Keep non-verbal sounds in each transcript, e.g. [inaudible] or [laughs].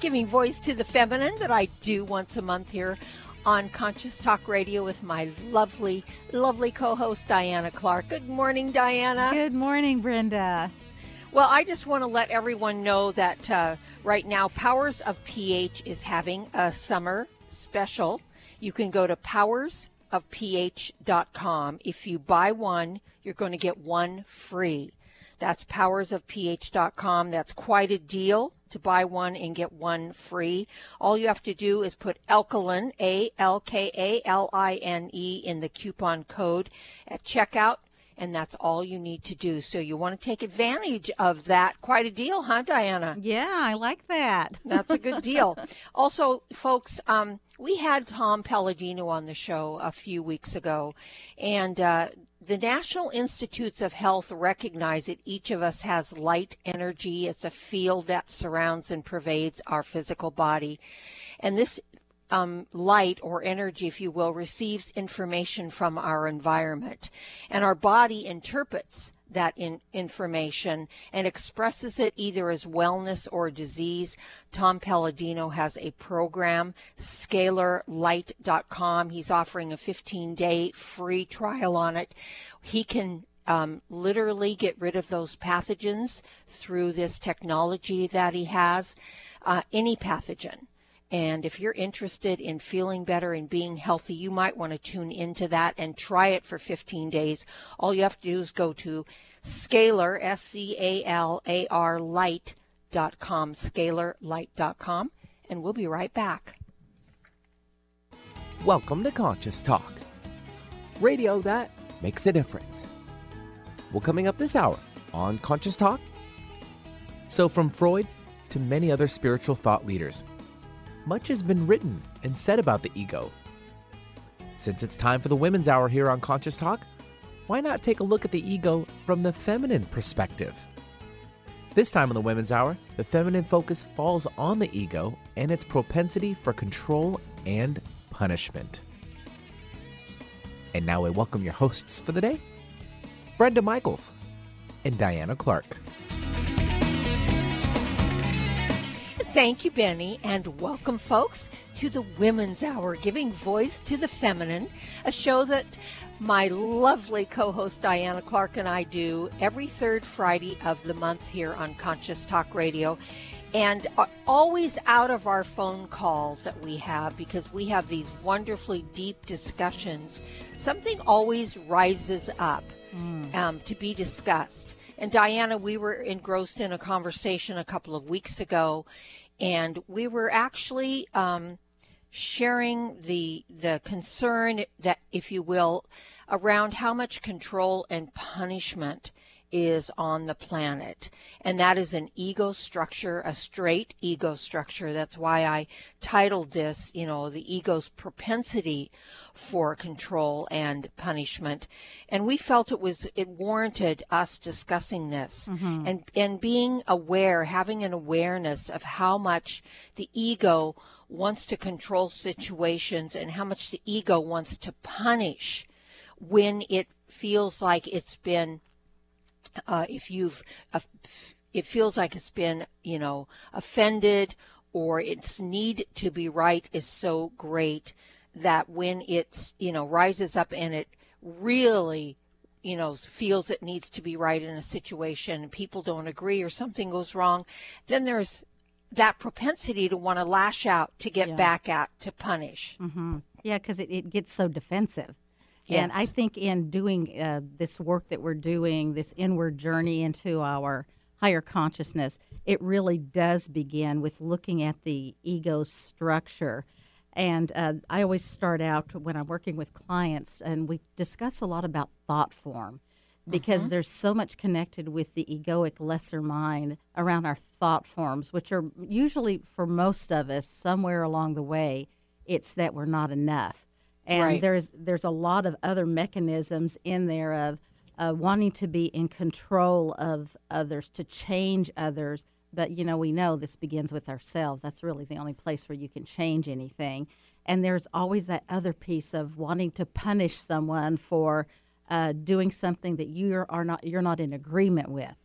giving voice to the feminine that I do once a month here on Conscious Talk Radio with my lovely, lovely co host, Diana Clark. Good morning, Diana. Good morning, Brenda. Well, I just want to let everyone know that uh, right now, Powers of PH is having a summer special. You can go to Powers of powersofph.com. If you buy one, you're going to get one free. That's powersofph.com. That's quite a deal to buy one and get one free. All you have to do is put alkaline, A L K A L I N E, in the coupon code at checkout. And that's all you need to do. So you want to take advantage of that. Quite a deal, huh, Diana? Yeah, I like that. [laughs] That's a good deal. also, folks, um, we had Tom Paladino on the show a few weeks ago, and uh, the National Institutes of Health recognize that each of us has light energy. It's a field that surrounds and pervades our physical body. And this um, light or energy, if you will, receives information from our environment. And our body interprets that in information and expresses it either as wellness or disease. Tom Paladino has a program, scalarlight.com. He's offering a 15 day free trial on it. He can um, literally get rid of those pathogens through this technology that he has, uh, any pathogen. And if you're interested in feeling better and being healthy, you might want to tune into that and try it for 15 days. All you have to do is go to scalar, S C A L A R light.com, scalarlight.com, and we'll be right back. Welcome to Conscious Talk, radio that makes a difference. Well, coming up this hour on Conscious Talk. So, from Freud to many other spiritual thought leaders, much has been written and said about the ego. Since it's time for the Women's Hour here on Conscious Talk, why not take a look at the ego from the feminine perspective? This time on the Women's Hour, the feminine focus falls on the ego and its propensity for control and punishment. And now I welcome your hosts for the day, Brenda Michaels and Diana Clark. Thank you, Benny, and welcome, folks, to the Women's Hour, giving voice to the feminine, a show that my lovely co host Diana Clark and I do every third Friday of the month here on Conscious Talk Radio. And always out of our phone calls that we have because we have these wonderfully deep discussions, something always rises up mm. um, to be discussed. And Diana, we were engrossed in a conversation a couple of weeks ago, and we were actually um, sharing the the concern that, if you will, around how much control and punishment is on the planet. And that is an ego structure, a straight ego structure. That's why I titled this, you know, the ego's propensity for control and punishment. And we felt it was, it warranted us discussing this mm-hmm. and, and being aware, having an awareness of how much the ego wants to control situations and how much the ego wants to punish when it feels like it's been uh, if you've uh, it feels like it's been you know offended or its need to be right is so great that when it's you know rises up and it really you know feels it needs to be right in a situation and people don't agree or something goes wrong then there's that propensity to want to lash out to get yeah. back at to punish mm-hmm. yeah because it, it gets so defensive Yes. And I think in doing uh, this work that we're doing, this inward journey into our higher consciousness, it really does begin with looking at the ego structure. And uh, I always start out when I'm working with clients, and we discuss a lot about thought form. because Mm-hmm. there's so much connected with the egoic lesser mind around our thought forms, which are usually for most of us somewhere along the way, it's that we're not enough. And Right. there's there's a lot of other mechanisms in there of uh, wanting to be in control of others, to change others. But you know, we know this begins with ourselves. That's really the only place where you can change anything. And there's always that other piece of wanting to punish someone for uh, doing something that you are not you're not in agreement with.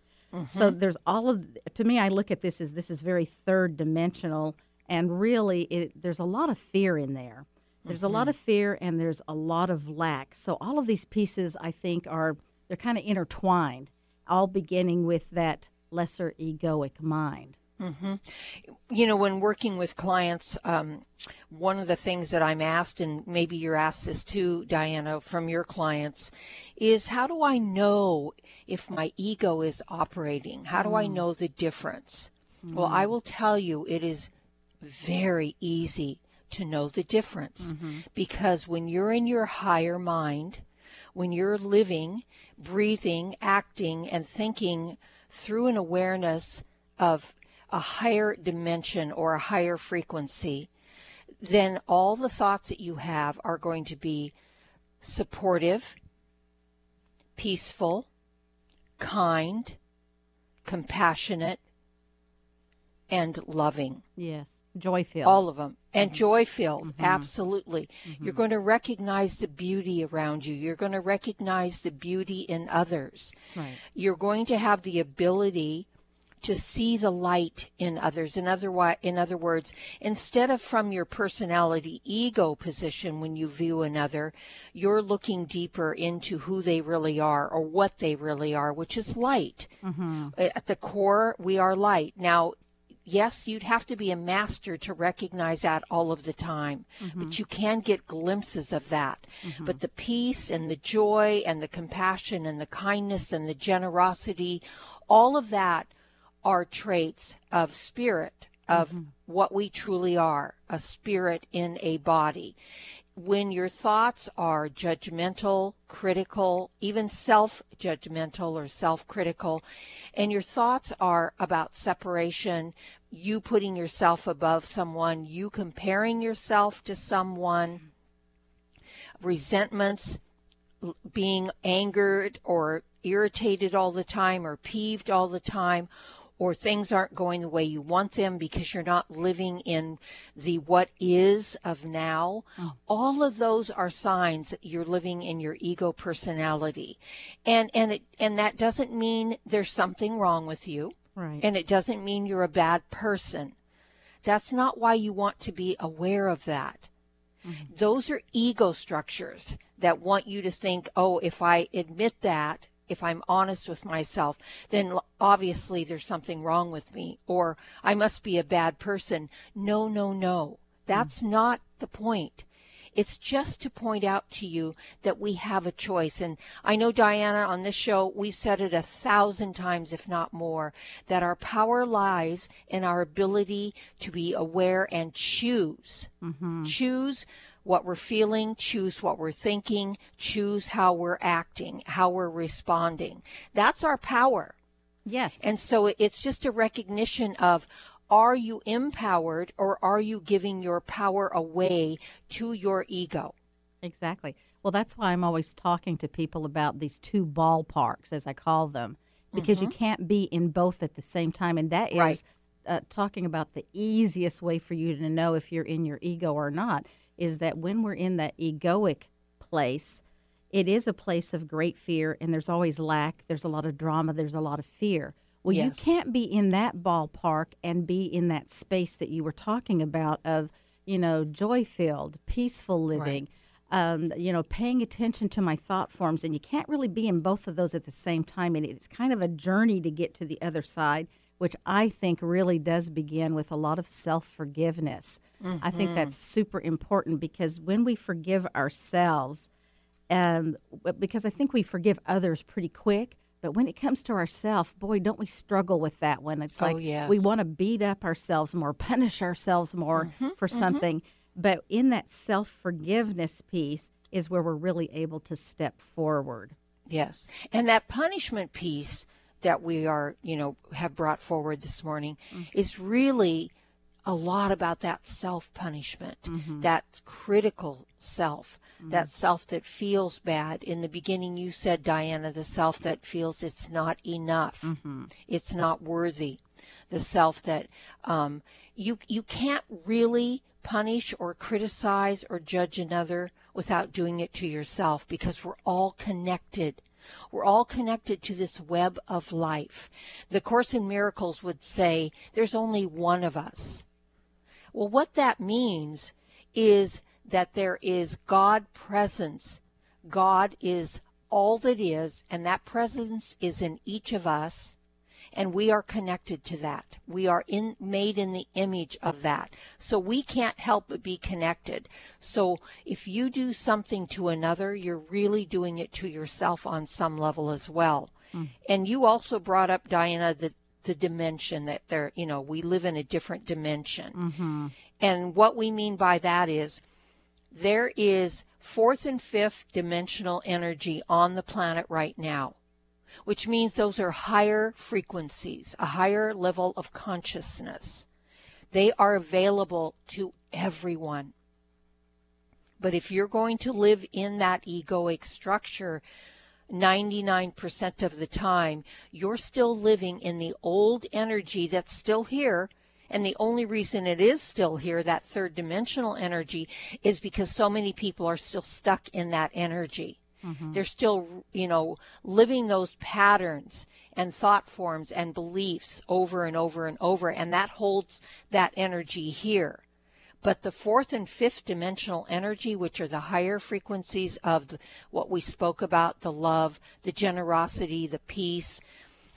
So there's all of to me. I look at this as this is very third dimensional, and really, it, there's a lot of fear in there. There's a lot mm-hmm. of fear, and there's a lot of lack. So all of these pieces, I think, are they're kind of intertwined, all beginning with that lesser egoic mind. Mm-hmm. you know, when working with clients, um, one of the things that I'm asked, and maybe you're asked this too, Diana, from your clients, is how do I know if my ego is operating? How do I mm. know the difference? Well, I mm. will tell you, it is very easy to know the difference. Mm-hmm. Because when you're in your higher mind, when you're living, breathing, acting, and thinking through an awareness of a higher dimension or a higher frequency, then all the thoughts that you have are going to be supportive, peaceful, kind, compassionate, and loving. Yes, joy filled. all of them and mm-hmm. joy filled mm-hmm. absolutely. Mm-hmm. You're going to recognize the beauty around you. You're going to recognize the beauty in others. Right. you're going to have the ability to see the light in others. In other in other words instead of from your personality ego position when you view another you're looking deeper into who they really are or what they really are which is light. At the core we are light. Now yes, you'd have to be a master to recognize that all of the time, but mm-hmm. you can get glimpses of that. Mm-hmm. But the peace and the joy and the compassion and the kindness and the generosity, all of that are traits of spirit, of mm-hmm. what we truly are a spirit in a body. When your thoughts are judgmental, critical, even self judgmental or self critical, and your thoughts are about separation, you putting yourself above someone, you comparing yourself to someone, resentments, being angered or irritated all the time or peeved all the time or things aren't going the way you want them because you're not living in the what is of now oh. all of those are signs that you're living in your ego personality. And and it and that doesn't mean there's something wrong with you. Right. and it doesn't mean you're a bad person. That's not why you want to be aware of that. Mm-hmm. Those are ego structures that want you to think, oh, if I admit that, if I'm honest with myself, then obviously there's something wrong with me, or I must be a bad person. No, no, no. That's mm. not the point. It's just to point out to you that we have a choice. And I know, Diana, on this show, we've said it a thousand times, if not more, that our power lies in our ability to be aware and choose. Mm-hmm. Choose what we're feeling, choose what we're thinking, choose how we're acting, how we're responding. That's our power. yes. And so it's just a recognition of are you empowered or are you giving your power away to your ego? Exactly. Well, that's why I'm always talking to people about these two ballparks, as I call them, because you can't be in both at the same time. And that is Right. uh, talking about the easiest way for you to know if you're in your ego or not is that when we're in that egoic place, it is a place of great fear, and there's always lack, there's a lot of drama, there's a lot of fear. Well, you can't be in that ballpark and be in that space that you were talking about of, you know, joy filled, peaceful living, um, you know, paying attention to my thought forms. And you can't really be in both of those at the same time. And it's kind of a journey to get to the other side, which I think really does begin with a lot of self forgiveness. I think mm-hmm. that's super important because when we forgive ourselves, um, and because I think we forgive others pretty quick. But when it comes to ourselves, boy, don't we struggle with that one? It's Oh, like we want to beat up ourselves more, [laughs] punish ourselves more mm-hmm, for mm-hmm. something. But in that self forgiveness piece is where we're really able to step forward. Yes. And that punishment piece that we are, you know, have brought forward this morning mm-hmm. is really a lot about that self punishment, mm-hmm. that critical self, mm-hmm. that self that feels bad. In the beginning, you said, Diana, the self that feels it's not enough, mm-hmm. it's not worthy, the self that um, you you can't really punish or criticize or judge another without doing it to yourself because we're all connected. We're all connected to this web of life. The Course in Miracles would say there's only one of us. Well, what that means is that there is God presence. God is all that is, and that presence is in each of us and we are connected to that. We are in made in the image of that. So we can't help but be connected. So if you do something to another, you're really doing it to yourself on some level as well. Mm. And you also brought up Diana the the dimension that there, you know, we live in a different dimension. Mm-hmm. And what we mean by that is there is fourth and fifth dimensional energy on the planet right now which means those are higher frequencies, a higher level of consciousness. They are available to everyone. But if you're going to live in that egoic structure 99% of the time, you're still living in the old energy that's still here. And the only reason it is still here, that third dimensional energy, is because so many people are still stuck in that energy. Mm-hmm. They're still, you know, living those patterns and thought forms and beliefs over and over and over, and that holds that energy here. But the fourth and fifth dimensional energy, which are the higher frequencies of the, what we spoke about the love, the generosity, the peace,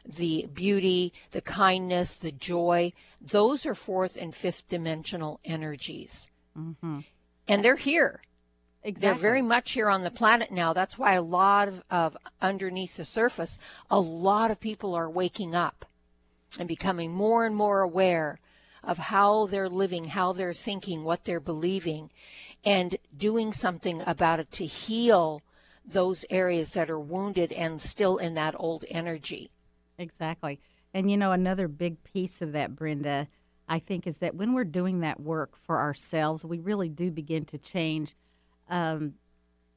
the beauty, the kindness, the joy those are fourth and fifth dimensional energies. Mm-hmm. And they're here. Exactly. They're very much here on the planet now. That's why a lot of, of underneath the surface, a lot of people are waking up and becoming more and more aware of how they're living, how they're thinking, what they're believing, and doing something about it to heal those areas that are wounded and still in that old energy. Exactly. And you know, another big piece of that, Brenda, I think, is that when we're doing that work for ourselves, we really do begin to change um,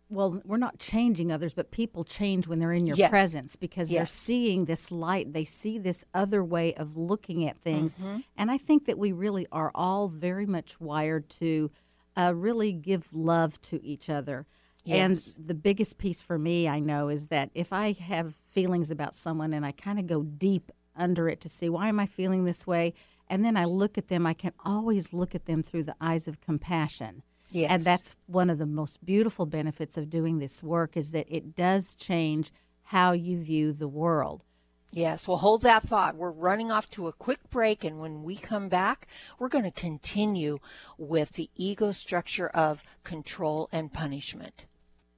well, we're not changing others, but people change when they're in your yes. presence because yes. they're seeing this light. They see this other way of looking at things. Mm-hmm. And I think that we really are all very much wired to uh, really give love to each other. Yes. And the biggest piece for me, I know, is that if I have feelings about someone and I kind of go deep under it to see why am I feeling this way, and then I look at them, I can always look at them through the eyes of compassion Yes. And that's one of the most beautiful benefits of doing this work is that it does change how you view the world. Yes, well, hold that thought. We're running off to a quick break, and when we come back, we're going to continue with the ego structure of control and punishment.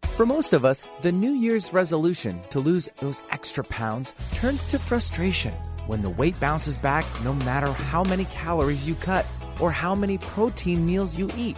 For most of us, the New Year's resolution to lose those extra pounds turns to frustration when the weight bounces back no matter how many calories you cut or how many protein meals you eat.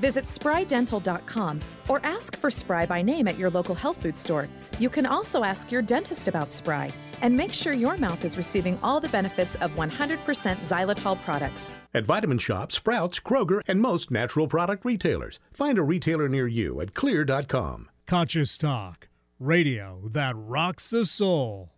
Visit sprydental.com or ask for Spry by name at your local health food store. You can also ask your dentist about Spry and make sure your mouth is receiving all the benefits of 100% xylitol products. At Vitamin Shoppe, Sprouts, Kroger, and most natural product retailers. Find a retailer near you at xlear.com. Conscious Talk, radio that rocks the soul.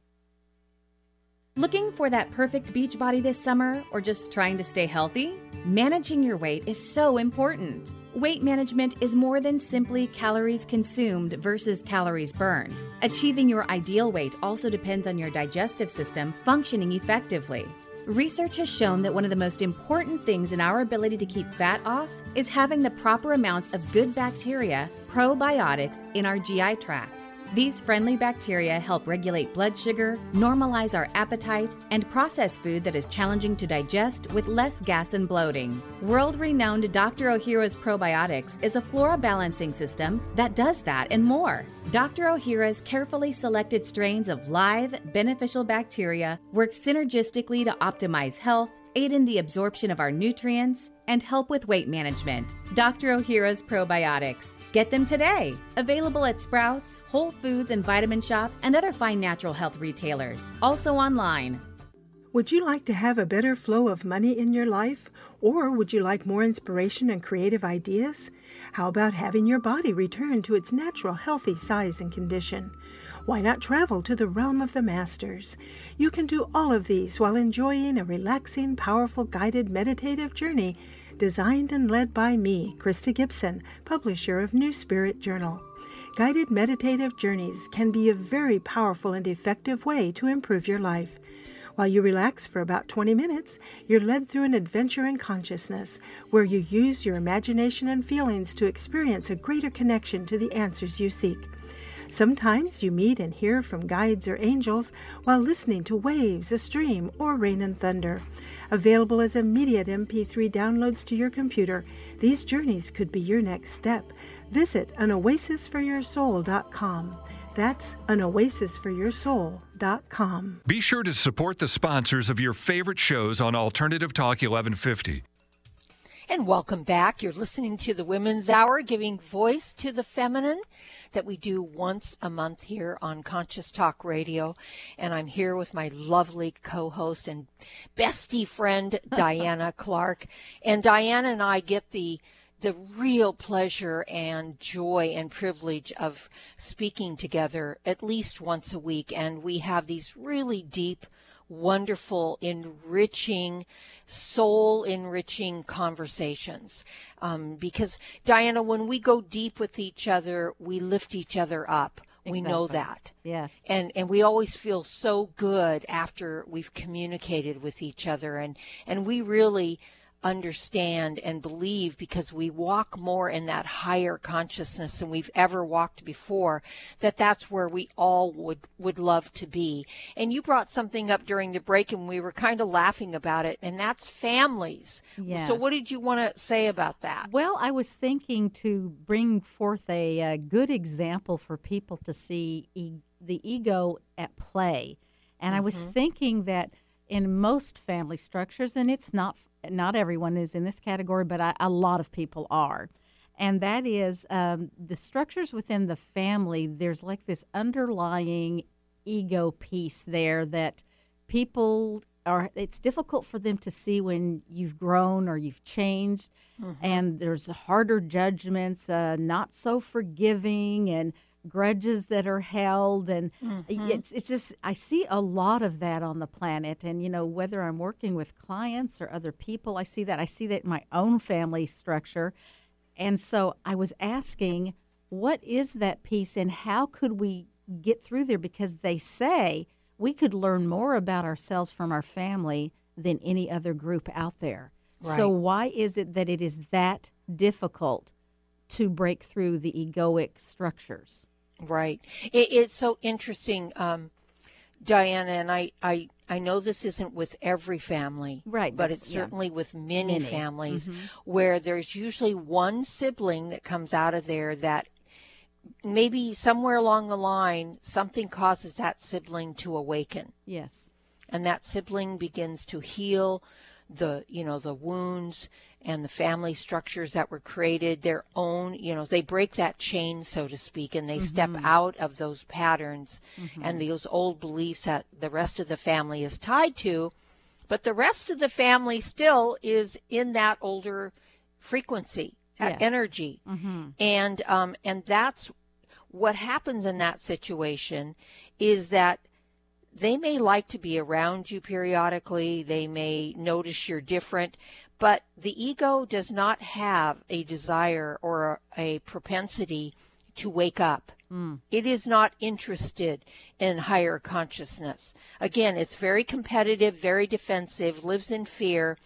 Looking for that perfect beach body this summer or just trying to stay healthy? Managing your weight is so important. Weight management is more than simply calories consumed versus calories burned. Achieving your ideal weight also depends on your digestive system functioning effectively. Research has shown that one of the most important things in our ability to keep fat off is having the proper amounts of good bacteria, probiotics, in our GI tract. These friendly bacteria help regulate blood sugar, normalize our appetite, and process food that is challenging to digest with less gas and bloating. World renowned Dr. Ohhira's Probiotics is a flora balancing system that does that and more. Dr. Ohhira's carefully selected strains of live, beneficial bacteria work synergistically to optimize health aid in the absorption of our nutrients, and help with weight management. Dr. Ohhira's Probiotics. Get them today. Available at Sprouts, Whole Foods, and Vitamin Shoppe, and other fine natural health retailers. Also online. Would you like to have a better flow of money in your life? Or would you like more inspiration and creative ideas? How about having your body return to its natural healthy size and condition? Why not travel to the realm of the masters? You can do all of these while enjoying a relaxing, powerful, guided meditative journey designed and led by me, Krista Gibson, publisher of New Spirit Journal. Guided meditative journeys can be a very powerful and effective way to improve your life. While you relax for about 20 minutes, you're led through an adventure in consciousness where you use your imagination and feelings to experience a greater connection to the answers you seek. Sometimes you meet and hear from guides or angels while listening to waves, a stream, or rain and thunder. Available as immediate MP3 downloads to your computer, these journeys could be your next step. Visit anoasisforyoursoul.com. That's anoasisforyoursoul.com. Be sure to support the sponsors of your favorite shows on Alternative Talk 1150. And welcome back. You're listening to the Women's Hour, giving voice to the feminine that we do once a month here on Conscious Talk Radio. And I'm here with my lovely co host and bestie friend, [laughs] Diana Clark. And Diana and I get the the real pleasure and joy and privilege of speaking together at least once a week. And we have these really deep wonderful, enriching, soul enriching conversations. Um, because, Diana, when we go deep with each other, we lift each other up. Exactly. We know that. Yes. And and we always feel so good after we've communicated with each other and and we really understand and believe because we walk more in that higher consciousness than we've ever walked before that that's where we all would would love to be and you brought something up during the break and we were kind of laughing about it and that's families yes. so what did you want to say about that well i was thinking to bring forth a, a good example for people to see e- the ego at play and mm-hmm. i was mm-hmm. thinking that in most family structures and it's not not everyone is in this category, but I, a lot of people are. And that is um, the structures within the family, there's like this underlying ego piece there that people are, it's difficult for them to see when you've grown or you've changed. Mm-hmm. And there's harder judgments, uh, not so forgiving, and grudges that are held and mm-hmm. it's it's just I see a lot of that on the planet and you know whether I'm working with clients or other people I see that I see that in my own family structure and so I was asking what is that piece and how could we get through there because they say we could learn more about ourselves from our family than any other group out there. Right. So why is it that it is that difficult to break through the egoic structures? Right. It, it's so interesting. Um, Diana, and I, I, I know this isn't with every family, right? But it's certainly yeah. with many, many. families mm-hmm. where there's usually one sibling that comes out of there that maybe somewhere along the line something causes that sibling to awaken. Yes. And that sibling begins to heal the, you know, the wounds and the family structures that were created, their own, you know, they break that chain, so to speak, and they mm-hmm. step out of those patterns mm-hmm. and those old beliefs that the rest of the family is tied to. But the rest of the family still is in that older frequency, that yes. energy. Mm-hmm. And, um, and that's what happens in that situation is that they may like to be around you periodically. They may notice you're different, but the ego does not have a desire or a, a propensity to wake up. Mm. It is not interested in higher consciousness. Again, it's very competitive, very defensive, lives in fear.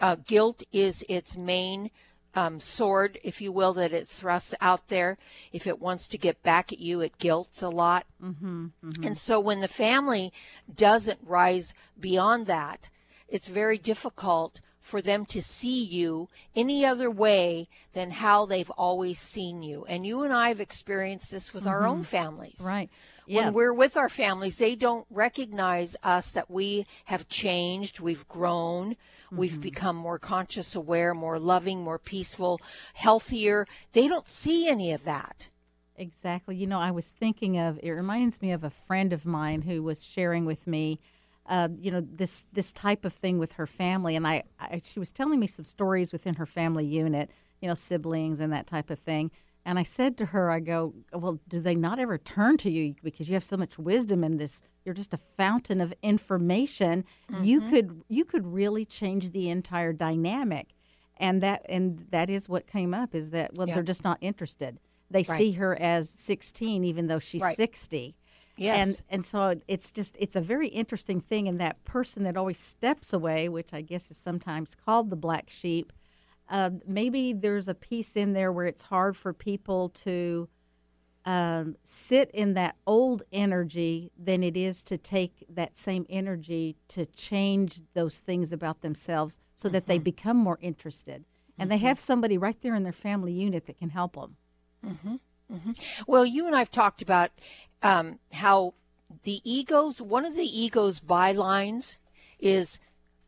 Uh, guilt is its main um, sword, if you will, that it thrusts out there. If it wants to get back at you, it guilts a lot. Mm-hmm, mm-hmm. And so when the family doesn't rise beyond that, it's very difficult for them to see you any other way than how they've always seen you. And you and I have experienced this with mm-hmm. our own families. Right. Yeah. When we're with our families, they don't recognize us that we have changed, we've grown, mm-hmm. we've become more conscious, aware, more loving, more peaceful, healthier. They don't see any of that. Exactly. You know, I was thinking of it reminds me of a friend of mine who was sharing with me uh, you know this this type of thing with her family, and I, I she was telling me some stories within her family unit, you know, siblings and that type of thing. And I said to her, I go, well, do they not ever turn to you because you have so much wisdom in this? You're just a fountain of information. Mm-hmm. You could you could really change the entire dynamic, and that and that is what came up is that well, they're just not interested. They right. see her as 16, even though she's right. 60 Yes. And and so it's just it's a very interesting thing and that person that always steps away, which I guess is sometimes called the black sheep, uh, maybe there's a piece in there where it's hard for people to um, sit in that old energy than it is to take that same energy to change those things about themselves so that mm-hmm. they become more interested. And mm-hmm. they have somebody right there in their family unit that can help them. Mm-hmm. Mm-hmm. Well, you and I've talked about um, how the egos, one of the ego's bylines is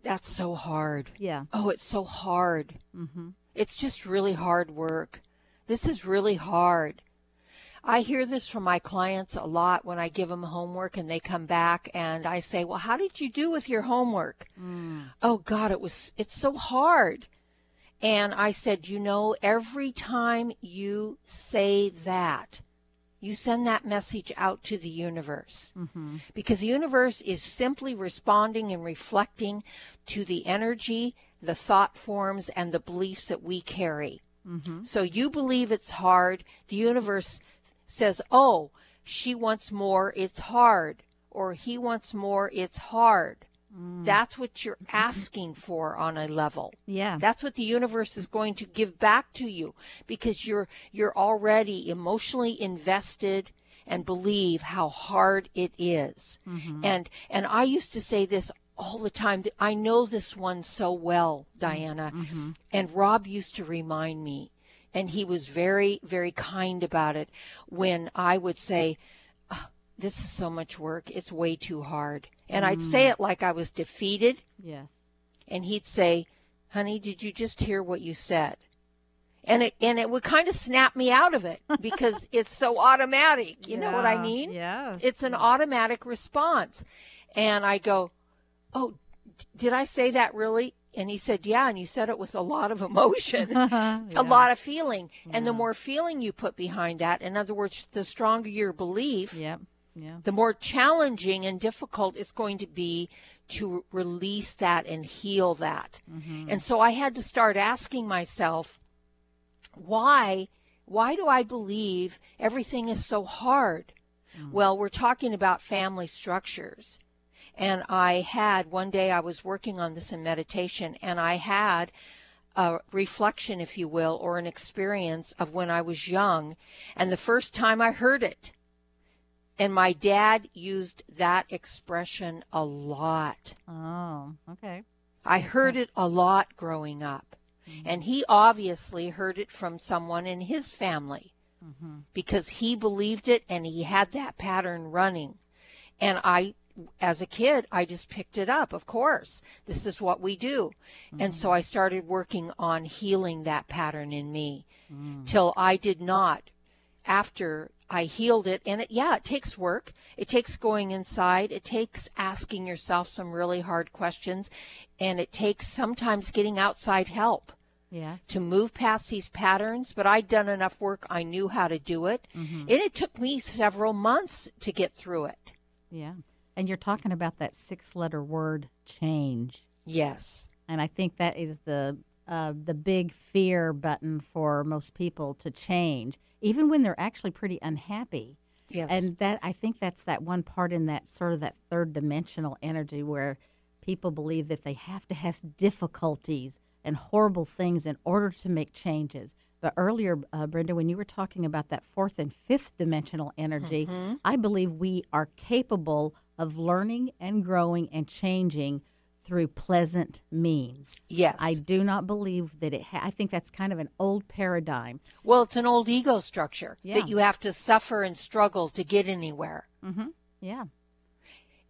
that's so hard. Yeah. Oh, it's so hard. Mm-hmm. It's just really hard work. This is really hard. I hear this from my clients a lot when I give them homework and they come back and I say, "Well, how did you do with your homework?" Mm. Oh god, it was it's so hard. And I said, you know, every time you say that, you send that message out to the universe. Mm-hmm. Because the universe is simply responding and reflecting to the energy, the thought forms, and the beliefs that we carry. Mm-hmm. So you believe it's hard. The universe says, oh, she wants more, it's hard. Or he wants more, it's hard. Mm. That's what you're asking for on a level. Yeah. That's what the universe is going to give back to you because you're you're already emotionally invested and believe how hard it is. Mm-hmm. And and I used to say this all the time. I know this one so well, Diana. Mm-hmm. And Rob used to remind me and he was very very kind about it when I would say oh, this is so much work. It's way too hard and mm. I'd say it like I was defeated. Yes. And he'd say, "Honey, did you just hear what you said?" And it and it would kind of snap me out of it [laughs] because it's so automatic. You yeah, know what I mean? Yes. It's an yeah. automatic response. And I go, "Oh, did I say that really?" And he said, "Yeah." And you said it with a lot of emotion, [laughs] [laughs] yeah. a lot of feeling. And the more feeling you put behind that, in other words, the stronger your belief, Yep. Yeah. the more challenging and difficult it's going to be to release that and heal that. Mm-hmm. And so I had to start asking myself, why why do I believe everything is so hard? Mm. Well, we're talking about family structures. And I had one day I was working on this in meditation and I had a reflection, if you will, or an experience of when I was young and the first time I heard it And my dad used that expression a lot. Oh, okay. I heard it a lot growing up. Mm-hmm. And he obviously heard it from someone in his family mm-hmm. because he believed it and he had that pattern running. And I, as a kid, I just picked it up. Of course, this is what we do. Mm-hmm. And so I started working on healing that pattern in me mm. till I did not after I healed it. And it, yeah, it takes work. It takes going inside. It takes asking yourself some really hard questions. And it takes sometimes getting outside help. Yes. To move past these patterns, but I'd done enough work. I knew how to do it. Mm-hmm. And it took me several months to get through it. Yeah. And you're talking about that six letter word change. Yes. And I think that is the uh, the big fear button for most people to change, even when they're actually pretty unhappy. Yes. And that I think that's that one part in that sort of that third dimensional energy where people believe that they have to have difficulties and horrible things in order to make changes. But earlier, uh, Brenda, when you were talking about that fourth and fifth dimensional energy, mm-hmm. I believe we are capable of learning and growing and changing through pleasant means. Yes. I do not believe that it, ha- I think that's kind of an old paradigm. Well, it's an old ego structure yeah. that you have to suffer and struggle to get anywhere. Mm-hmm. Yeah.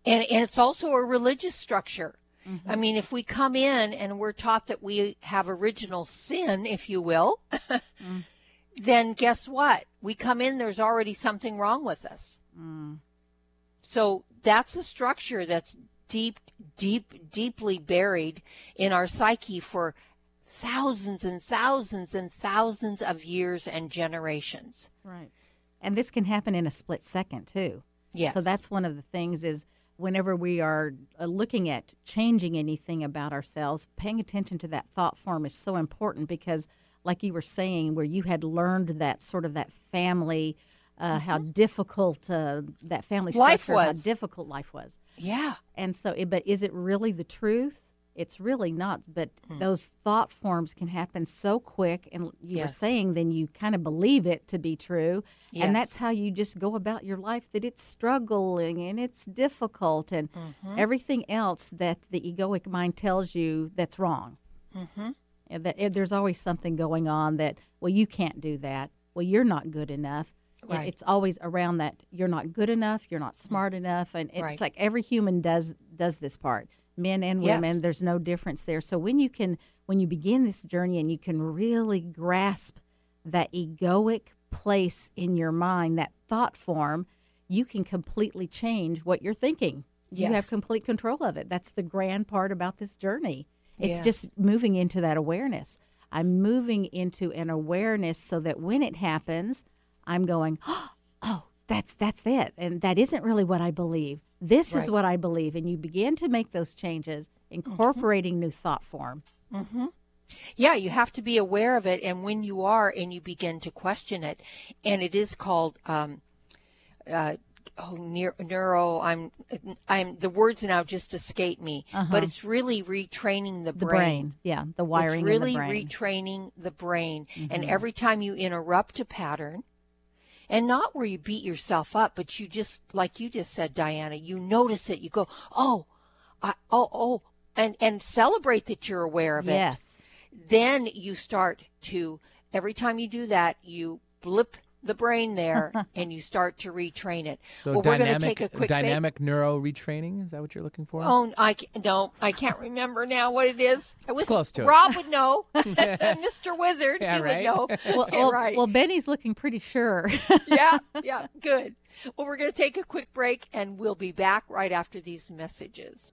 And, and it's also a religious structure. Mm-hmm. I mean, if we come in and we're taught that we have original sin, if you will, mm. [laughs] then guess what? We come in, there's already something wrong with us. Mm. So that's a structure that's deep, deep, deeply buried in our psyche for thousands and thousands and thousands of years and generations. Right. And this can happen in a split second too. Yes. So that's one of the things is whenever we are uh, looking at changing anything about ourselves, paying attention to that thought form is so important because like you were saying where you had learned that sort of that family uh, mm-hmm. how difficult uh, that family structure, how difficult life was. Yeah. And so, but is it really the truth? It's really not. But mm. those thought forms can happen so quick, and you yes. were saying, then you kind of believe it to be true, yes. and that's how you just go about your life. That it's struggling and it's difficult, and mm-hmm. everything else that the egoic mind tells you that's wrong. Mm-hmm. And that and there's always something going on that well, you can't do that. Well, you're not good enough Right. It's always around that you're not good enough, you're not mm. smart enough, and it's right. like every human does does this part, men and women. Yes. There's no difference there. So when you can, when you begin this journey, and you can really grasp that egoic place in your mind, that thought form, you can completely change what you're thinking. Yes. You have complete control of it. That's the grand part about this journey. It's yes. just moving into that awareness. I'm moving into an awareness so that when it happens, I'm going, [gasps] oh, that's that's it, and that isn't really what I believe. This right. is what I believe, and you begin to make those changes, incorporating mm-hmm. new thought form. Mm-hmm. Yeah, you have to be aware of it, and when you are, and you begin to question it, and it is called um, uh, oh, neuro. I'm I'm the words now just escape me, uh-huh. but it's really retraining the brain. The brain, yeah, the wiring. It's really retraining the brain, mm-hmm. and every time you interrupt a pattern, and not where you beat yourself up, but you just, like you just said, Diana, you notice it. You go, oh, I, oh, oh, and, and celebrate that you're aware of it. Yes. Then you start to, every time you do that, you blip the brain there [laughs] and you start to retrain it. So well, dynamic, we're dynamic neuro retraining is that what you're looking for? Oh, I no, I can't remember now what it is. I was, it's close to Rob it. would know. [laughs] [laughs] Mr. Wizard, yeah, he right? would know. well, well, right. well, Benny's looking pretty sure. yeah, yeah, good. Well, we're going to take a quick break and we'll be back right after these messages.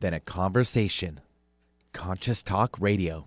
than a conversation. Conscious Talk Radio.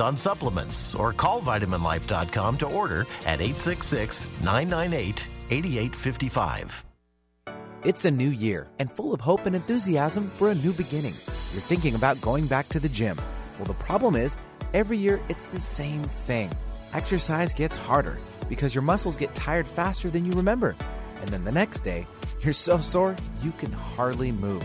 on supplements or call vitaminlife.com to order at 866 998 8855. It's a new year and full of hope and enthusiasm for a new beginning. You're thinking about going back to the gym. Well, the problem is, every year it's the same thing. Exercise gets harder because your muscles get tired faster than you remember. And then the next day, you're so sore you can hardly move.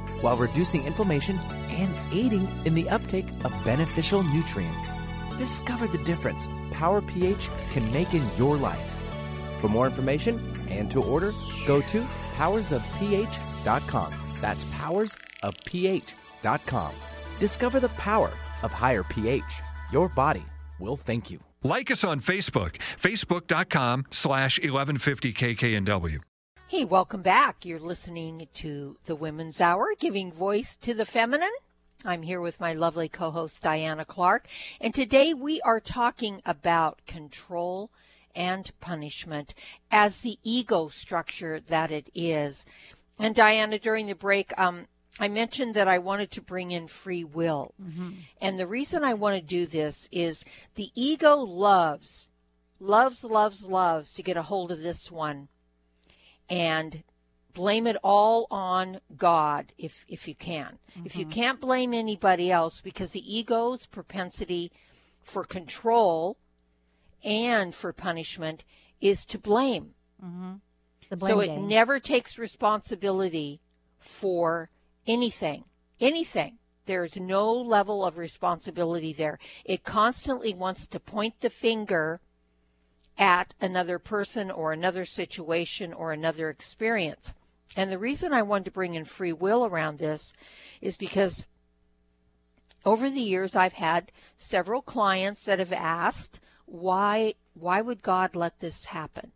while reducing inflammation and aiding in the uptake of beneficial nutrients. Discover the difference Power pH can make in your life. For more information and to order, go to powersofph.com. That's powersofph.com. Discover the power of higher pH. Your body will thank you. Like us on Facebook, facebook.com slash 1150 KKNW. Hey, welcome back. You're listening to the Women's Hour, giving voice to the feminine. I'm here with my lovely co host, Diana Clark, and today we are talking about control and punishment as the ego structure that it is. And Diana, during the break, um, I mentioned that I wanted to bring in free will. Mm-hmm. And the reason I want to do this is the ego loves, loves, loves, loves to get a hold of this one and blame it all on God if if you can. Mm-hmm. If you mm-hmm. can't blame anybody else because the ego's propensity for control and for punishment is to blame. Mm-hmm. blame so it game. never takes responsibility for anything. Anything. There's no level of responsibility there. It constantly wants to point the finger at another person or another situation or another experience. And the reason I wanted to bring in free will around this is because over the years I've had several clients that have asked why why would God let this happen?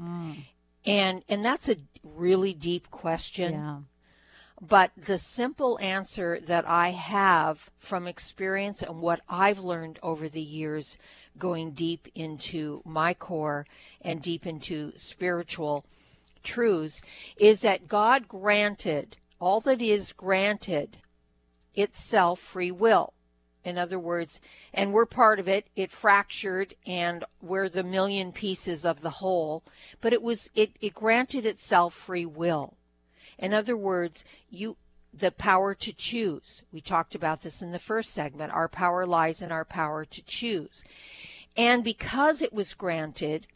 Mm. And and that's a really deep question. Yeah. But the simple answer that I have from experience and what I've learned over the years going deep into my core and deep into spiritual truths is that God granted all that is granted itself free will. In other words, and we're part of it, it fractured and we're the million pieces of the whole, but it was it, it granted itself free will. In other words, you the power to choose. We talked about this in the first segment. Our power lies in our power to choose. And because it was granted,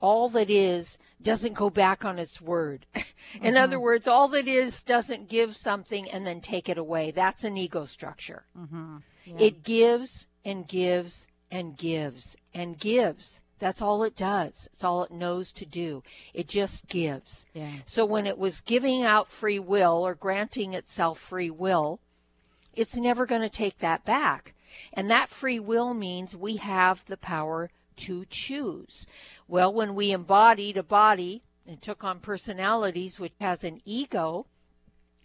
all that is doesn't go back on its word. [laughs] in mm-hmm. other words, all that is doesn't give something and then take it away. That's an ego structure. Mm-hmm. Yeah. It gives and gives and gives and gives. That's all it does. It's all it knows to do. It just gives. Yeah. So when it was giving out free will or granting itself free will, it's never going to take that back. And that free will means we have the power to choose. Well, when we embodied a body and took on personalities which has an ego,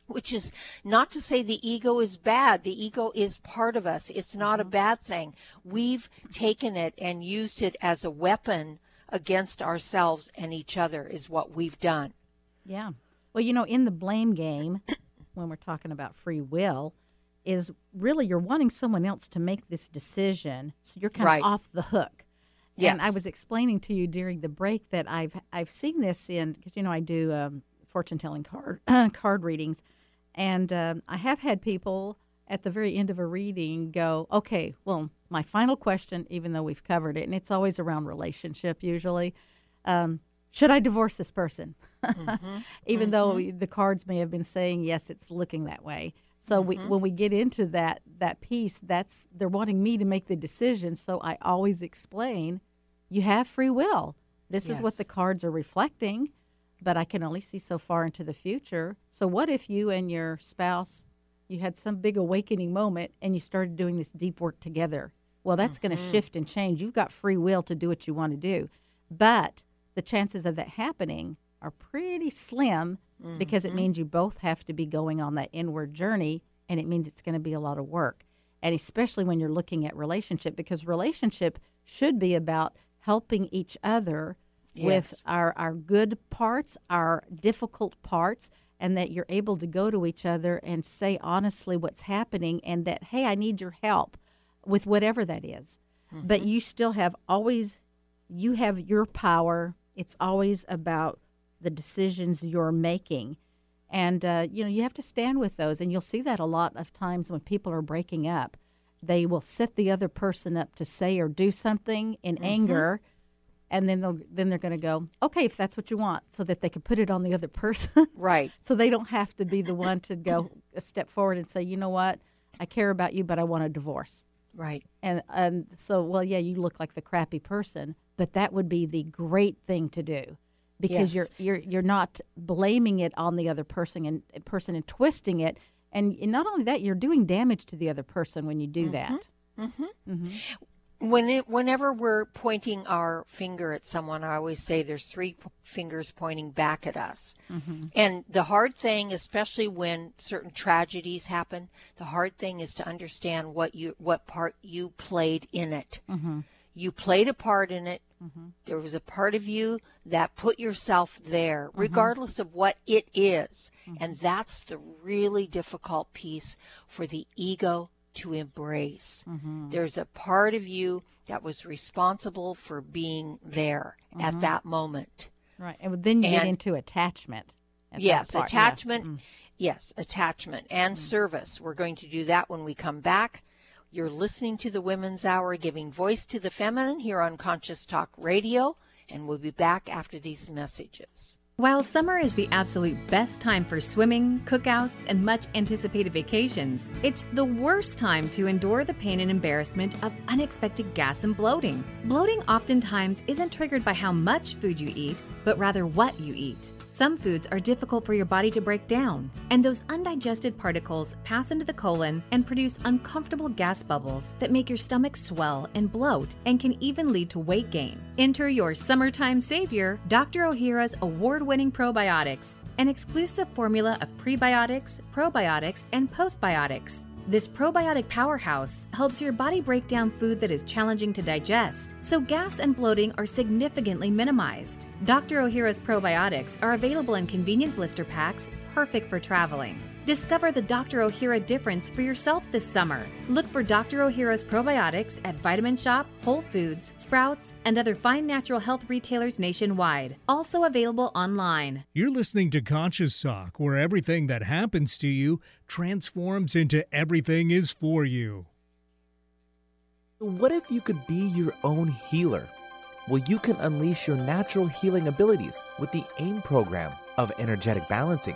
which is not to say the ego is bad. The ego is part of us. It's not a mm-hmm. bad thing. We've taken it and used it as a weapon against ourselves and each other, is what we've done. Yeah. Well, you know, in the blame game, [coughs] when we're talking about free will, is really you're wanting someone else to make this decision, so you're kind right. of off the hook. Yes. And I was explaining to you during the break that I've I've seen this in because you know I do um, fortune telling card [coughs] card readings, and um, I have had people at the very end of a reading go, okay, well, my final question, even though we've covered it, and it's always around relationship usually. Um, should I divorce this person? Mm-hmm. [laughs] even mm-hmm. though the cards may have been saying yes, it's looking that way. So mm-hmm. we, when we get into that that piece, that's they're wanting me to make the decision. So I always explain, you have free will. This yes. is what the cards are reflecting but I can only see so far into the future. So, what if you and your spouse, you had some big awakening moment and you started doing this deep work together? Well, that's mm-hmm. going to shift and change. You've got free will to do what you want to do, but the chances of that happening are pretty slim mm-hmm. because it mm-hmm. means you both have to be going on that inward journey, and it means it's going to be a lot of work. And especially when you're looking at relationship, because relationship should be about helping each other yes. with our, our good parts, our difficult parts, and that you're able to go to each other and say honestly what's happening and that, hey, I need your help with whatever that is. Mm-hmm. But you still have always, you have your power. It's always about the decisions you're making. And, uh, you know, you have to stand with those. And you'll see that a lot of times when people are breaking up. They will set the other person up to say or do something in mm-hmm. anger and then they'll then they're going to go okay if that's what you want so that they can put it on the other [laughs] person. Right. So they don't have to be the one to go a step forward and say you know what? I care about you but i want a divorce. Right. And and so well yeah you look like the crappy person but that would be the great thing to do because yes. you're you're you're not blaming it on the other person and person and twisting it. And not only that you're doing damage to the other person when you do mm-hmm. that mm-hmm. Mm-hmm when it, whenever we're pointing our finger at someone, I always say there's three p- fingers pointing back at us. Mm-hmm. And the hard thing, especially when certain tragedies happen, the hard thing is to understand what you what part you played in it. Mm-hmm. You played a part in it. Mm-hmm. There was a part of you that put yourself there, mm-hmm. regardless of what it is. Mm-hmm. And that's the really difficult piece for the ego to embrace. Mm-hmm. There's a part of you that was responsible for being there mm-hmm. at that moment. Right. And then you and, get into attachment. Yes, attachment. Yeah. Mm. Yes, attachment and mm. service. We're going to do that when we come back. You're listening to the Women's Hour, giving voice to the feminine here on Conscious Talk Radio, and we'll be back after these messages. While summer is the absolute best time for swimming, cookouts, and much anticipated vacations, it's the worst time to endure the pain and embarrassment of unexpected gas and bloating. Bloating oftentimes isn't triggered by how much food you eat, but rather what you eat. Some foods are difficult for your body to break down, and those undigested particles pass into the colon and produce uncomfortable gas bubbles that make your stomach swell and bloat and can even lead to weight gain. Enter your summertime savior, Dr. Ohhira's award winning probiotics, an exclusive formula of prebiotics, probiotics, and postbiotics. This probiotic powerhouse helps your body break down food that is challenging to digest, so gas and bloating are significantly minimized. Dr. Ohhira's probiotics are available in convenient blister packs, perfect for traveling. Discover the Dr. Ohhira difference for yourself this summer. Look for Dr. Ohhira's probiotics at Vitamin Shoppe, Whole Foods, Sprouts, and other fine natural health retailers nationwide. Also available online. You're listening to Conscious Talk, where everything that happens to you transforms into everything is for you. What if you could be your own healer? Well, you can unleash your natural healing abilities with the AIM program of energetic balancing.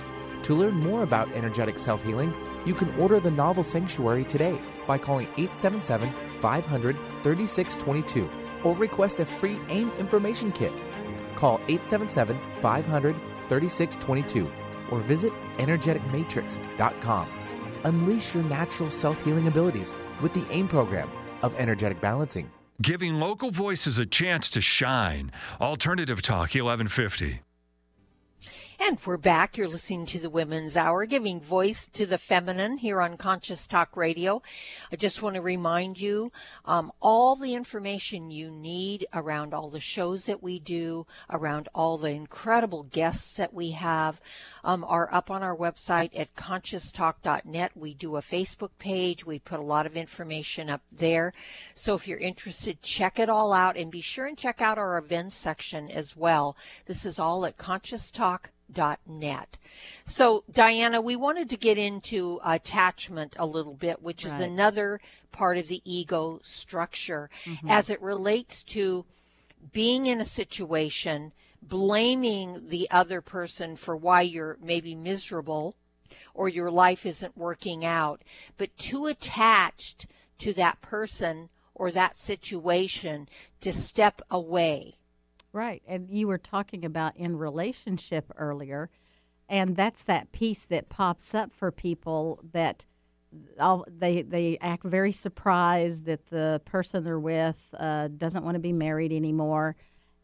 To learn more about energetic self healing, you can order the novel Sanctuary today by calling 877 500 3622 or request a free AIM information kit. Call 877 500 3622 or visit energeticmatrix.com. Unleash your natural self healing abilities with the AIM program of energetic balancing. Giving local voices a chance to shine. Alternative Talk 1150. And we're back. You're listening to the Women's Hour, giving voice to the feminine here on Conscious Talk Radio. I just want to remind you um, all the information you need around all the shows that we do, around all the incredible guests that we have, um, are up on our website at conscioustalk.net. We do a Facebook page. We put a lot of information up there. So if you're interested, check it all out and be sure and check out our events section as well. This is all at Conscious Talk net. So, Diana, we wanted to get into attachment a little bit, which right. is another part of the ego structure mm-hmm. as it relates to being in a situation, blaming the other person for why you're maybe miserable or your life isn't working out, but too attached to that person or that situation to step away Right. And you were talking about in relationship earlier, and that's that piece that pops up for people that all they they act very surprised that the person they're with uh, doesn't want to be married anymore,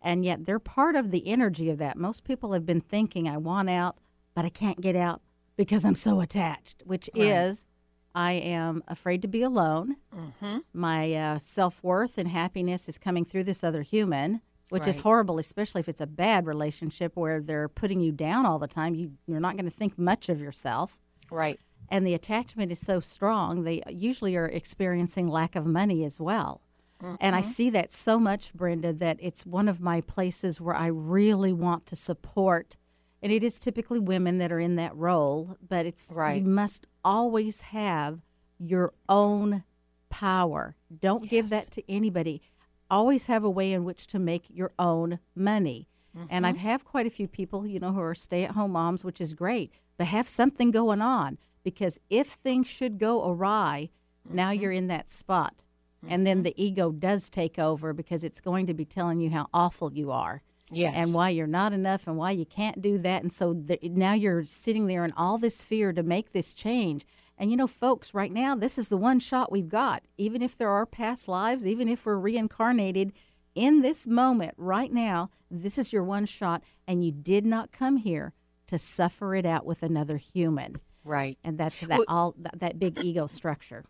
and yet they're part of the energy of that. Most people have been thinking, "I want out, but I can't get out because I'm so attached," which right. is. I am afraid to be alone. Mm-hmm. My uh, self worth and happiness is coming through this other human which right. is horrible, especially if it's a bad relationship where they're putting you down all the time. You you're not going to think much of yourself. Right. And the attachment is so strong, they usually are experiencing lack of money as well. Mm-hmm. And I mm-hmm. see that so much, Brenda, that it's one of my places where I really want to support. And it is typically women that are in that role, but it's right. you must always have your own power. Don't yes. give that to anybody always have a way in which to make your own money. Mm-hmm. And I have quite a few people, you know, who are stay at home moms, which is great, but have something going on because if things should go awry, mm-hmm. now you're in that spot. Mm-hmm. And then mm-hmm. the ego does take over because it's going to be telling you how awful you are. Yes. And why you're not enough and why you can't do that. And so the, now you're sitting there in all this fear to make this change. And you know, folks, right now, this is the one shot we've got. Even if there are past lives, even if we're reincarnated, in this moment, right now, this is your one shot, and you did not come here to suffer it out with another human. Right. And that's that well, all that, that, big ego structure.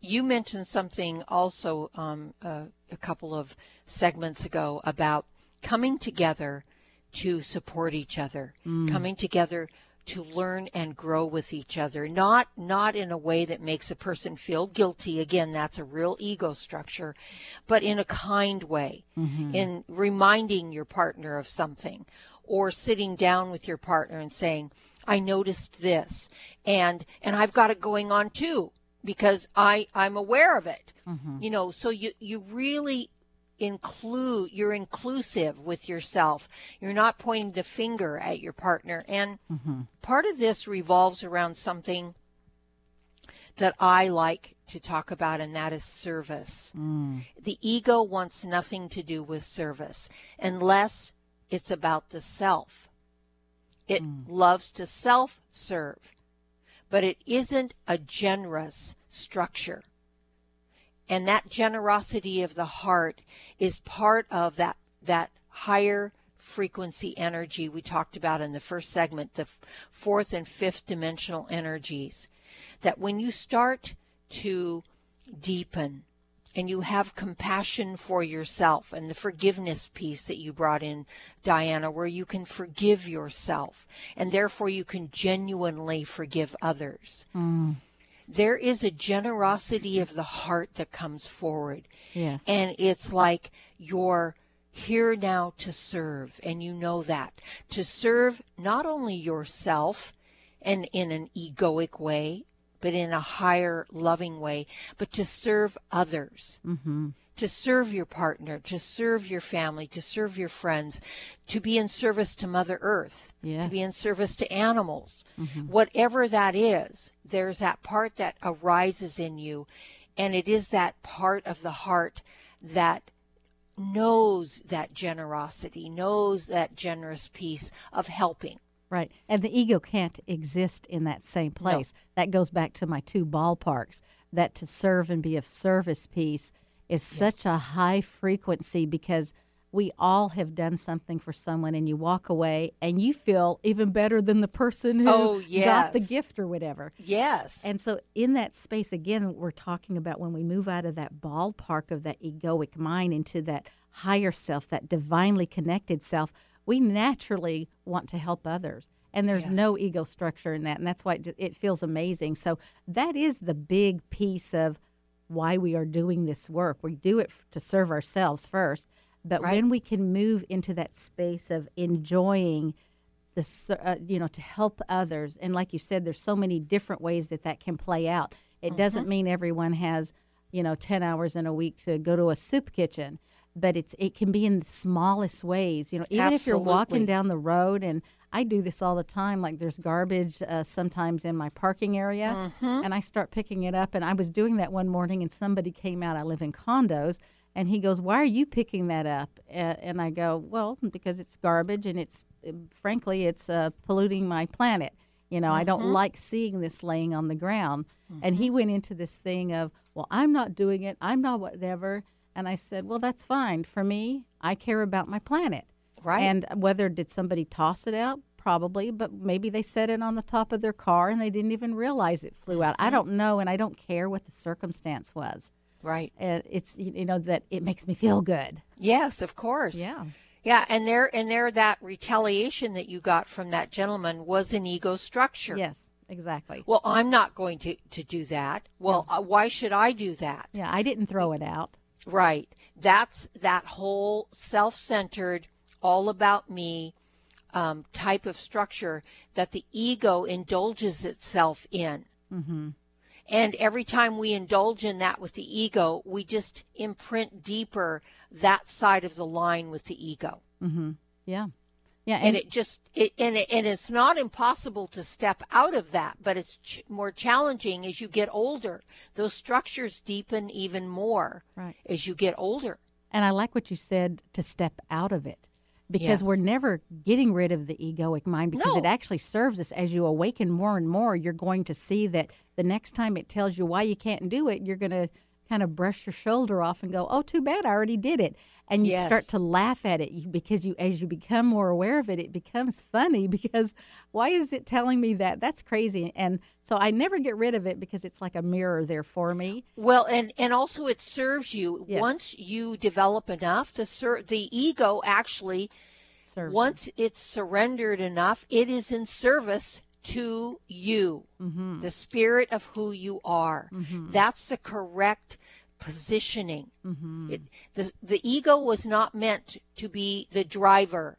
You mentioned something also um, uh, a couple of segments ago about coming together to support each other, Mm. coming together to learn and grow with each other not not in a way that makes a person feel guilty again that's a real ego structure but in a kind way Mhm. in reminding your partner of something or sitting down with your partner and saying i noticed this and and i've got it going on too because i i'm aware of it Mhm. you know so you you really include you're inclusive with yourself you're not pointing the finger at your partner and Mhm. part of this revolves around something that I like to talk about, and that is service. Mm. The ego wants nothing to do with service unless it's about the self. It loves to self serve, but it isn't a generous structure. And that generosity of the heart is part of that, that higher frequency energy we talked about in the first segment, the fourth and fifth dimensional energies. That when you start to deepen and you have compassion for yourself and the forgiveness piece that you brought in, Diana, where you can forgive yourself and therefore you can genuinely forgive others. Mm. There is a generosity of the heart that comes forward. Yes. And it's like you're here now to serve, and you know that. To serve not only yourself and in an egoic way, but in a higher loving way, but to serve others. Mm-hmm. To serve your partner, to serve your family, to serve your friends, to be in service to Mother Earth, to be in service to animals. Mhm. Whatever that is, there's that part that arises in you, and it is that part of the heart that knows that generosity, knows that generous piece of helping. Right. And the ego can't exist in that same place. That goes back to my two ballparks. That to serve and be of service piece is such a high frequency because we all have done something for someone and you walk away and you feel even better than the person who Oh, got the gift or whatever. Yes. And so, in that space, again, we're talking about when we move out of that ballpark of that egoic mind into that higher self, that divinely connected self, we naturally want to help others. And there's no ego structure in that. And that's why it feels amazing. So, that is the big piece of why we are doing this work. We do it f- to serve ourselves first. But Right. when we can move into that space of enjoying the uh, you know to help others and like you said there's so many different ways that that can play out it doesn't mean everyone has you know 10 hours in a week to go to a soup kitchen but it's it can be in the smallest ways you know even if you're walking down the road and I do this all the time like there's garbage uh, sometimes in my parking area Mhm. and I start picking it up and I was doing that one morning and somebody came out I live in condos and he goes why are you picking that up? Uh, and I go well because it's garbage and it's uh, frankly it's uh, polluting my planet. You know I don't Mhm. like seeing this laying on the ground. And he went into this thing of well I'm not doing it. I'm not whatever. And I said well that's fine. For me I care about my planet Right. and whether did somebody toss it out probably but maybe they set it on the top of their car and they didn't even realize it flew out i don't know and i don't care what the circumstance was Right. and it's you know that it makes me feel good Yes, of course. Yeah. Yeah, and there and there that retaliation that you got from that gentleman was an ego structure. yes exactly Well, I'm not going to to do that. Well, uh, why should I do that? yeah i didn't throw it out Right. That's that whole self-centered, all about me um, type of structure that the ego indulges itself in. mm-hmm. And every time we indulge in that with the ego, we just imprint deeper that side of the line with the ego. Mm-hmm. yeah yeah And, it just it and, it and it's not impossible to step out of that, but it's ch- more challenging as you get older. Those structures deepen even more Right. as you get older. And I like what you said to step out of it because Yes. we're never getting rid of the egoic mind because it actually serves us as you awaken more and more. You're going to see that the next time it tells you why you can't do it, you're going to kind of brush your shoulder off and go, "Oh, too bad, I already did it." And you Yes. start to laugh at it because you as you become more aware of it, it becomes funny [laughs] because why is it telling me that? That's crazy. And so I never get rid of it because it's like a mirror there for me. Well, and and also it serves you Yes. once you develop enough. The ser- the ego actually Once it's surrendered enough, it is in service to you, Mm-hmm. the spirit of who you are. Mhm. That's the correct positioning. Mm-hmm. It, the, the ego was not meant to be the driver,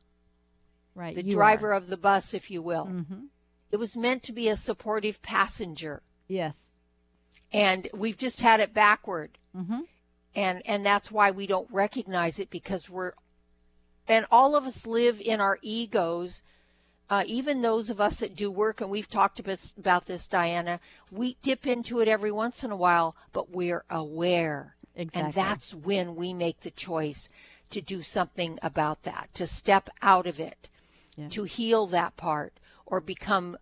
right. the driver are. of the bus, if you will. Mhm. It was meant to be a supportive passenger. Yes. And we've just had it backward. Mm-hmm. And, and that's why we don't recognize it because we're, and all of us live in our egos. Uh, even those of us that do work, and we've talked about, this, Diana, we dip into it every once in a while, but we're aware. Exactly. And that's when we make the choice to do something about that, to step out of it, Yes. to heal that part, or become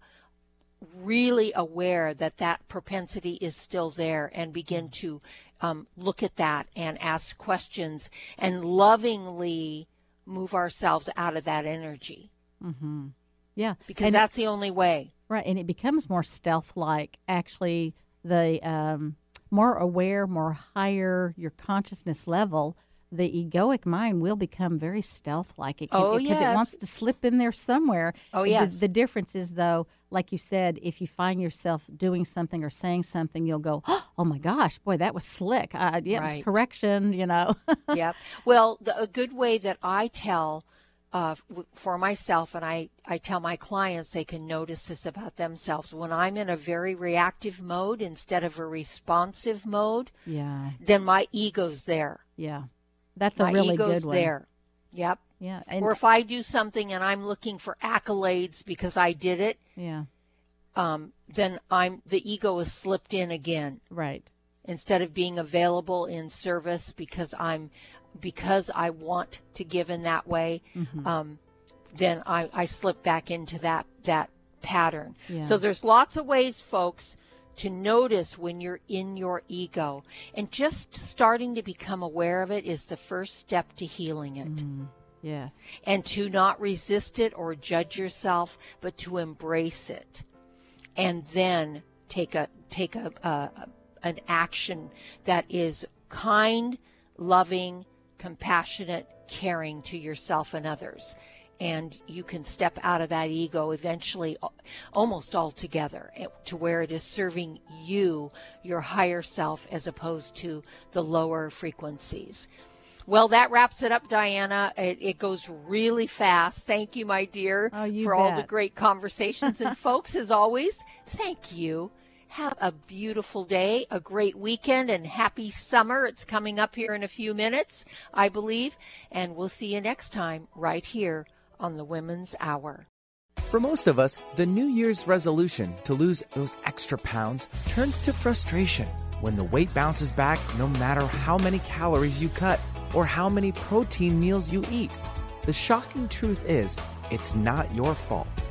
really aware that that propensity is still there and begin to um, look at that and ask questions and lovingly move ourselves out of that energy Mm-hmm. Yeah. because And it- that's the only way. Right, and it becomes more stealth-like. Actually, the um, more aware, more higher your consciousness level, the egoic mind will become very stealth-like. It can, Oh, because yes. it wants to slip in there somewhere. Oh, The- yes. The, difference is, though, like you said, if you find yourself doing something or saying something, you'll go, "Oh my gosh, boy, that was slick." Uh, yeah, Right. correction. You know. [laughs] yep. Well, the, a good way that I tell uh, for myself, and I, I tell my clients they can notice this about themselves. When I'm in a very reactive mode instead of a responsive mode, yeah. then my ego's there. Yeah. That's my a really ego's good one. there. Yep. Yeah. And, or if I do something and I'm looking for accolades because I did it, yeah. um, then I'm the ego is slipped in again Right. instead of being available in service because I'm because I want to give in that way. Mhm. Um, then I, I slip back into that that pattern. Yeah. So there's lots of ways, folks, to notice when you're in your ego, and just starting to become aware of it is the first step to healing it Mm, yes. and to not resist it or judge yourself, but to embrace it, and then take a take a, a an action that is kind, loving, compassionate, caring to yourself and others. And you can step out of that ego eventually, almost altogether, eh, to where it is serving you, your higher self, as opposed to the lower frequencies. Well, that wraps it up, Diana. It, it goes really fast. Thank you, my dear, Oh, you for all the great conversations. and, [laughs] folks, as always, thank you. Have a beautiful day, a great weekend, and happy summer. It's coming up here in a few minutes, I believe. And we'll see you next time right here on the Women's Hour. For most of us, the New Year's resolution to lose those extra pounds turns to frustration when the weight bounces back no matter how many calories you cut or how many protein meals you eat. The shocking truth is, it's not your fault.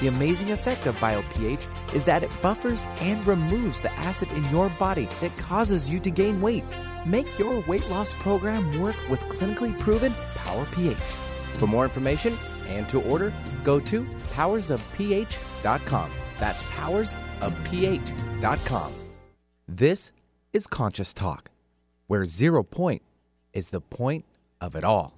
The amazing effect of BioPH is that it buffers and removes the acid in your body that causes you to gain weight. Make your weight loss program work with clinically proven Power pH. For more information and to order, go to powersofph.com. That's powersofph.com. This is Conscious Talk, where zero point is the point of it all.